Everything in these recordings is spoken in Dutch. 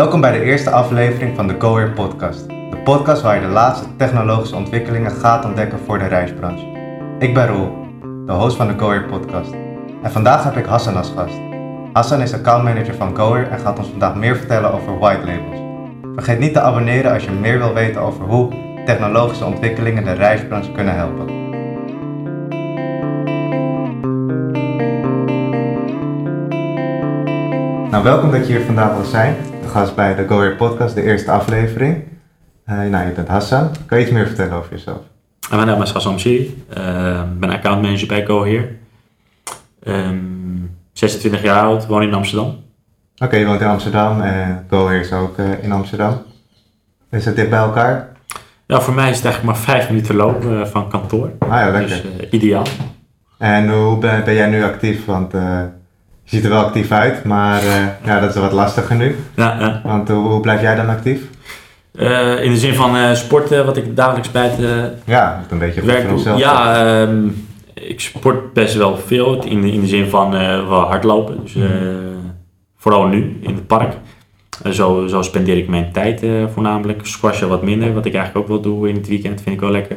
Welkom bij de eerste aflevering van de Go Air podcast. De podcast waar je de laatste technologische ontwikkelingen gaat ontdekken voor de reisbranche. Ik ben Roel, de host van de Go Air podcast. En vandaag heb ik Hassan als gast. Hassan is accountmanager van Go Air en gaat ons vandaag meer vertellen over white labels. Vergeet niet te abonneren als je meer wil weten over hoe technologische ontwikkelingen de reisbranche kunnen helpen. Nou, welkom dat je hier vandaag wil zijn. Gast bij de Go Air podcast, de eerste aflevering. Uh, nou, je bent Hassan. Kan je iets meer vertellen over jezelf? Mijn naam is Hassan Msiri. Uh, ik ben accountmanager bij Go Air. Um, 26 jaar oud, woon in Amsterdam. Oké, je woont in Amsterdam en Go Air is ook uh, in Amsterdam. Is het dit bij elkaar? Ja, voor mij is het eigenlijk maar vijf minuten lopen van kantoor. Ah ja, lekker. Dus ideaal. En hoe ben, ben, jij nu actief? Want ziet er wel actief uit, maar uh, ja, dat is wat lastiger nu. Ja, ja. Want hoe, hoe blijf jij dan actief? Uh, in de zin van uh, sporten, wat ik dagelijks bij het Ja, een beetje werk voor. Ja, um, ik sport best wel veel in de, in de zin van wel hardlopen. Dus, vooral nu in het park. zo, zo spendeer ik mijn tijd voornamelijk. Squashen wat minder, wat ik eigenlijk ook wel doe in het weekend, vind ik wel lekker.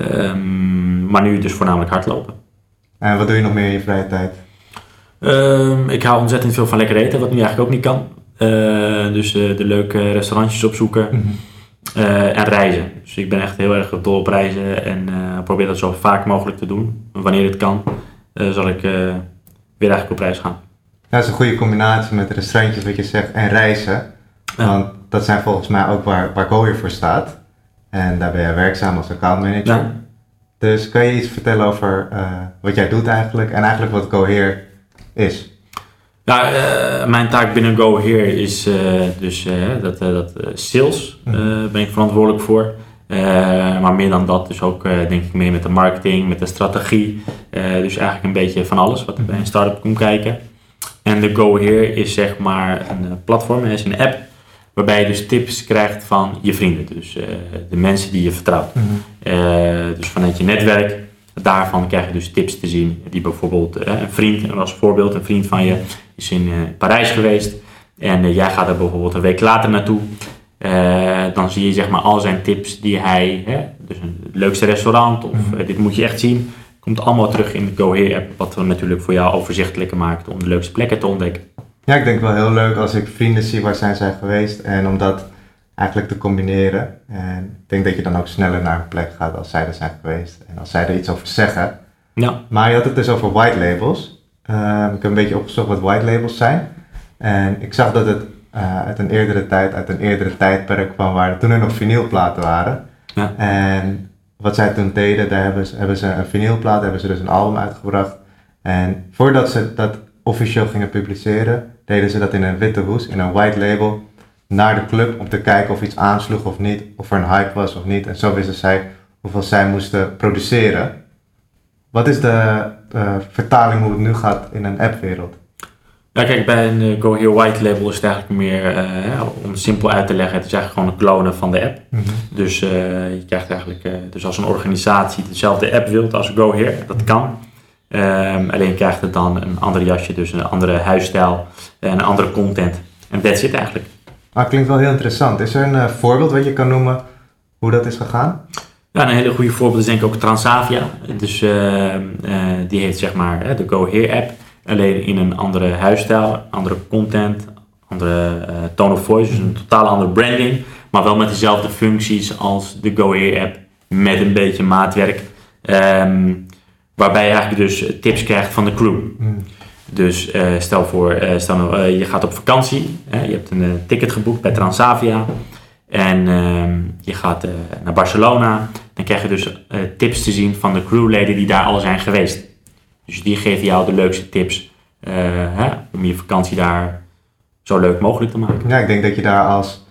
Um, maar nu dus voornamelijk hardlopen. En wat doe je nog meer in je vrije tijd? Um, ik hou ontzettend veel van lekker eten, wat nu eigenlijk ook niet kan. Uh, dus uh, de leuke restaurantjes opzoeken mm -hmm. uh, en reizen. Dus ik ben echt heel erg dol op reizen en probeer dat zo vaak mogelijk te doen. Wanneer het kan, zal ik weer eigenlijk op reis gaan. Dat is een goede combinatie met restaurantjes, wat je zegt, en reizen. Ja. Want dat zijn volgens mij ook waar, waar voor staat. En daar ben jij werkzaam als accountmanager. Ja. Dus kan je iets vertellen over wat jij doet eigenlijk en eigenlijk wat Go Here is? Ja, uh, mijn taak binnen Go Here is uh, dus uh, dat, dat sales mm. ben ik verantwoordelijk voor. maar meer dan dat, dus ook denk ik mee met de marketing, met de strategie. dus eigenlijk een beetje van alles wat er bij een start-up komt kijken. En de Go Here is zeg maar een platform, is een app waarbij je dus tips krijgt van je vrienden. Dus de mensen die je vertrouwt. Mm. dus vanuit je netwerk daarvan krijg je dus tips te zien. Die bijvoorbeeld eh, een vriend, als voorbeeld, een vriend van je is in eh, Parijs geweest. En eh, jij gaat er bijvoorbeeld een week later naartoe. dan zie je zeg maar al zijn tips die hij, hè, dus een, het leukste restaurant of dit moet je echt zien. Komt allemaal terug in de Go Here app, wat we natuurlijk voor jou overzichtelijker maakt om de leukste plekken te ontdekken. Ja, ik denk wel heel leuk als ik vrienden zie waar zijn zij geweest en omdat eigenlijk te combineren. En ik denk dat je dan ook sneller naar een plek gaat als zij er zijn geweest en als zij er iets over zeggen. Ja. Maar je had het dus over white labels. Uh, ik heb een beetje opgezocht wat white labels zijn. En ik zag dat het uh, uit een eerdere tijd, uit een eerdere tijdperk kwam waar toen er nog vinylplaten waren. Ja. En wat zij toen deden, daar hebben ze, hebben ze een vinylplaat, hebben ze dus een album uitgebracht. En voordat ze dat officieel gingen publiceren, deden ze dat in een witte hoes, in een white label naar de club om te kijken of iets aansloeg of niet, of er een hype was of niet. En zo wisten zij hoeveel zij moesten produceren. Wat is de uh, vertaling hoe het nu gaat in een appwereld? Ja, kijk, bij een uh, Go Here White Label is het eigenlijk meer, uh, om het simpel uit te leggen, het is eigenlijk gewoon een klonen van de app. Mm -hmm. Dus je krijgt eigenlijk, dus als een organisatie dezelfde app wilt als Go Here, dat kan. Um, alleen krijgt het dan een ander jasje, dus een andere huisstijl en een andere content. En dat zit eigenlijk. Maar klinkt wel heel interessant. Is er een uh, voorbeeld wat je kan noemen hoe dat is gegaan? Ja, een hele goede voorbeeld is denk ik ook Transavia. Dus uh, uh, die heeft zeg maar de Go Here app, alleen in een andere huisstijl, andere content, andere tone of voice, dus een totaal andere branding, maar wel met dezelfde functies als de Go Here app, met een beetje maatwerk. Um, waarbij je eigenlijk dus tips krijgt van de crew. Mm. Dus uh, stel voor, uh, stel nou, uh, je gaat op vakantie, je hebt een ticket geboekt bij Transavia en ehm, je gaat naar Barcelona. Dan krijg je dus tips te zien van de crewleden die daar al zijn geweest. Dus die geven jou de leukste tips hè, om je vakantie daar zo leuk mogelijk te maken. Ja, ik denk dat je daar als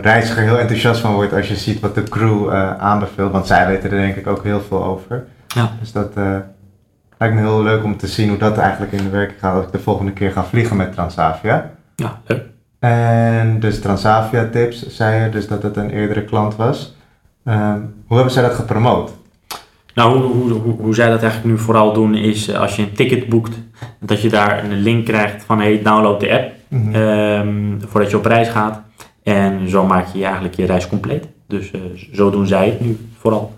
reiziger heel enthousiast van wordt als je ziet wat de crew aanbeveelt, want zij weten er denk ik ook heel veel over. Ja. Dus dat lijkt me heel leuk om te zien hoe dat eigenlijk in de werking gaat als ik de volgende keer ga vliegen met Transavia. Ja, leuk. En dus Transavia tips, zei je dus dat het een eerdere klant was. Um, hoe hebben zij dat gepromoot? Nou, hoe, hoe, hoe, hoe, zij dat eigenlijk nu vooral doen is als je een ticket boekt, dat je daar een link krijgt van hey, download de app. Mhm. ehm, voordat je op reis gaat. En zo maak je eigenlijk je reis compleet. Dus eh, zo doen zij het nu vooral.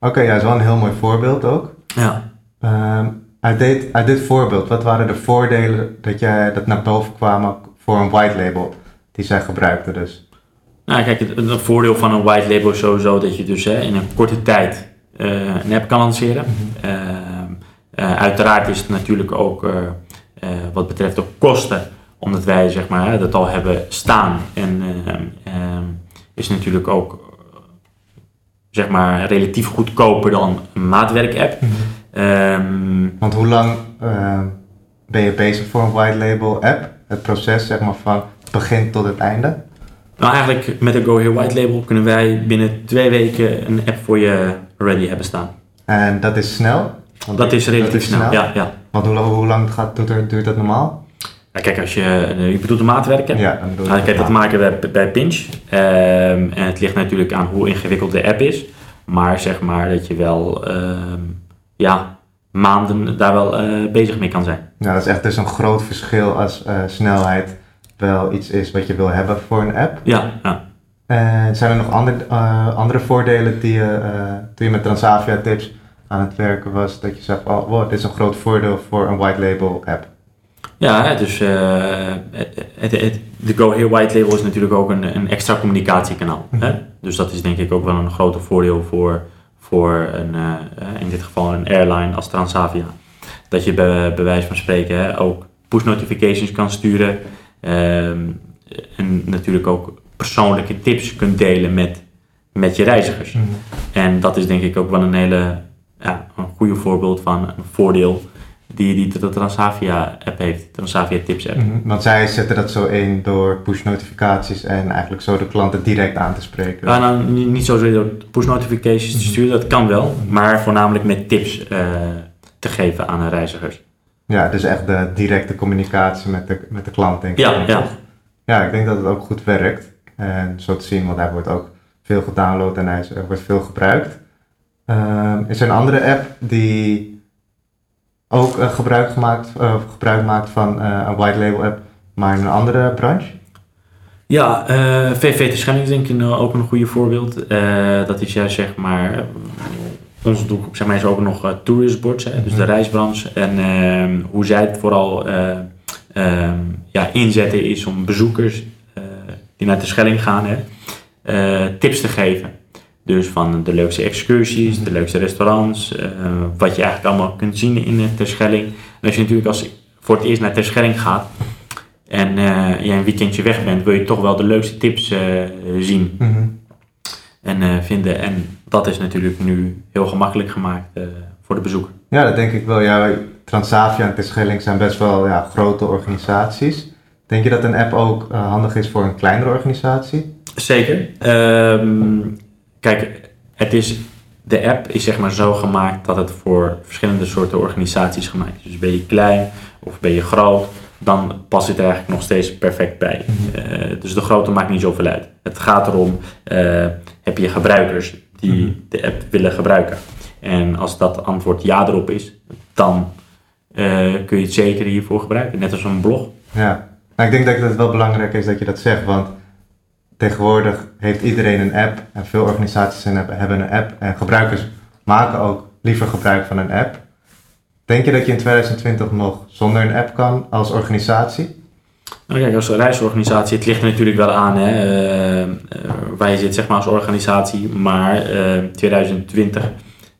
Oké, ja, dat is wel een heel mooi voorbeeld ook. Ja. Uit, dit, uit dit voorbeeld, wat waren de voordelen dat, jij, dat naar boven kwamen voor een white label die zij gebruikten dus? Nou, kijk, het, het voordeel van een white label is sowieso dat je dus hè, in een korte tijd eh, een app kan lanceren. Ehm, eh, uiteraard is het natuurlijk ook eh, wat betreft de kosten, omdat wij zeg maar, dat al hebben staan. En ehm, ehm, is natuurlijk ook zeg maar, relatief goedkoper dan een maatwerk-app. Ehm, Want hoe lang ehm, ben je bezig voor een white label app? Het proces zeg maar van begin tot het einde? nou, eigenlijk met de Go Here White Label kunnen wij binnen twee weken een app voor je ready hebben staan. En dat is snel? Want Dat is relatief is snel. Ja, ja. Want hoe, hoe lang gaat, er, duurt dat normaal? Ja, kijk, als je, eh, je bedoelt een maatwerk hebt. Ja, dan Nou, kijk, dat maken we bij- Pinch. Ehm, en het ligt natuurlijk aan hoe ingewikkeld de app is. Maar zeg maar dat je wel ja, maanden daar wel eh, bezig mee kan zijn. Ja, dat is echt dus een groot verschil als eh, snelheid wel iets is wat je wil hebben voor een app. Ja, ja. En zijn er nog andere, eh, andere voordelen die je, toen je met Transavia Tips aan het werken was, dat je zegt, oh, wow, dit is een groot voordeel voor een white label app? ja dus de Go Here White Label is natuurlijk ook een, een extra communicatiekanaal. Hè? Dus dat is denk ik ook wel een groter voordeel voor, voor een, eh, in dit geval een airline als Transavia. Dat je bij, bij wijze van spreken hè, ook push notifications kan sturen. ehm, en natuurlijk ook persoonlijke tips kunt delen met, met je reizigers. En dat is denk ik ook wel een hele ja, een goede voorbeeld van een voordeel die, die de Transavia app heeft, Transavia Tips app. Mhm, Want zij zetten dat zo in door push notificaties en eigenlijk zo de klanten direct aan te spreken. Ja, nou, niet, zozeer door push notifications te sturen, dat kan wel, maar voornamelijk met tips eh, te geven aan de reizigers. Ja, dus echt de directe communicatie met de, met de klant, denk ik. Ja, ja. Ja, ik denk dat het ook goed werkt. En zo te zien, want hij wordt ook veel gedownload en hij wordt veel gebruikt. Ehm, is er een andere app die ook eh, gebruik, gemaakt, eh, gebruik maakt van eh, een white label app, maar in een andere branche? Ja, VV Terschelling is denk ik ook een goede voorbeeld. Dat is juist zeg maar, onze doelgroep zeg maar, is ook nog touristboards, hè, dus de Mhm. reisbranche. En ehm, hoe zij het vooral eh, ehm, ja, inzetten is om bezoekers die naar de Schelling gaan, hè, tips te geven. Dus van de leukste excursies, de leukste restaurants, eh, wat je eigenlijk allemaal kunt zien in de Terschelling. En als je natuurlijk als voor het eerst naar Terschelling gaat en eh, je een weekendje weg bent, wil je toch wel de leukste tips eh, zien en eh, vinden. En dat is natuurlijk nu heel gemakkelijk gemaakt eh, voor de bezoeker. Ja, dat denk ik wel. Ja, Transavia en Terschelling zijn best wel ja, grote organisaties. Denk je dat een app ook eh, handig is voor een kleinere organisatie? Zeker. Ehm, kijk, het is, de app is zeg maar zo gemaakt dat het voor verschillende soorten organisaties gemaakt is. Dus ben je klein of ben je groot, dan past het er eigenlijk nog steeds perfect bij. Eh, dus de grootte maakt niet zoveel uit. Het gaat erom, eh, heb je gebruikers die Mhm. de app willen gebruiken? En als dat antwoord ja erop is, dan eh, kun je het zeker hiervoor gebruiken. Net als een blog. Ja, nou, ik denk dat het wel belangrijk is dat je dat zegt, want tegenwoordig heeft iedereen een app en veel organisaties hebben een app en gebruikers maken ook liever gebruik van een app. Denk je dat je in 2020 nog zonder een app kan als organisatie? Nou kijk, als reisorganisatie, het ligt er natuurlijk wel aan hè, eh, eh, waar je zit zeg maar als organisatie, maar eh 2020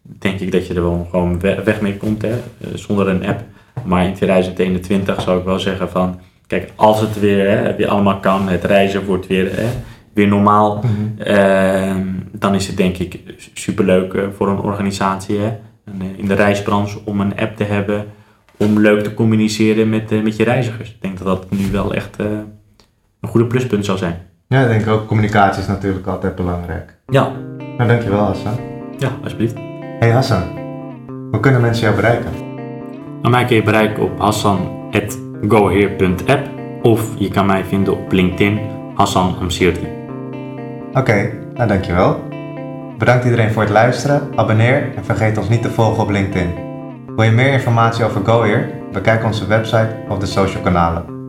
denk ik dat je er wel gewoon we- weg mee komt hè, zonder een app. Maar in 2021 zou ik wel zeggen van, kijk, als het weer, hè, weer allemaal kan, het reizen wordt weer, hè, weer normaal, eh, dan is het denk ik superleuk eh, voor een organisatie hè, eh, in de reisbranche om een app te hebben om leuk te communiceren met, eh, met je reizigers. Ik denk dat dat nu wel echt een goede pluspunt zou zijn. Ja, ik denk ook. Communicatie is natuurlijk altijd belangrijk. Ja, Nou, dankjewel Hassan. ja, alsjeblieft. Hey Hassan, hoe kunnen mensen jou bereiken? Nou, mij kun je bereiken op hassan.goheer.app of je kan mij vinden op LinkedIn Hassan Amsirti. Oké, nou dankjewel. Bedankt iedereen voor het luisteren. Abonneer en vergeet ons niet te volgen op LinkedIn. Wil je meer informatie over GoHeer? Bekijk onze website of de social kanalen.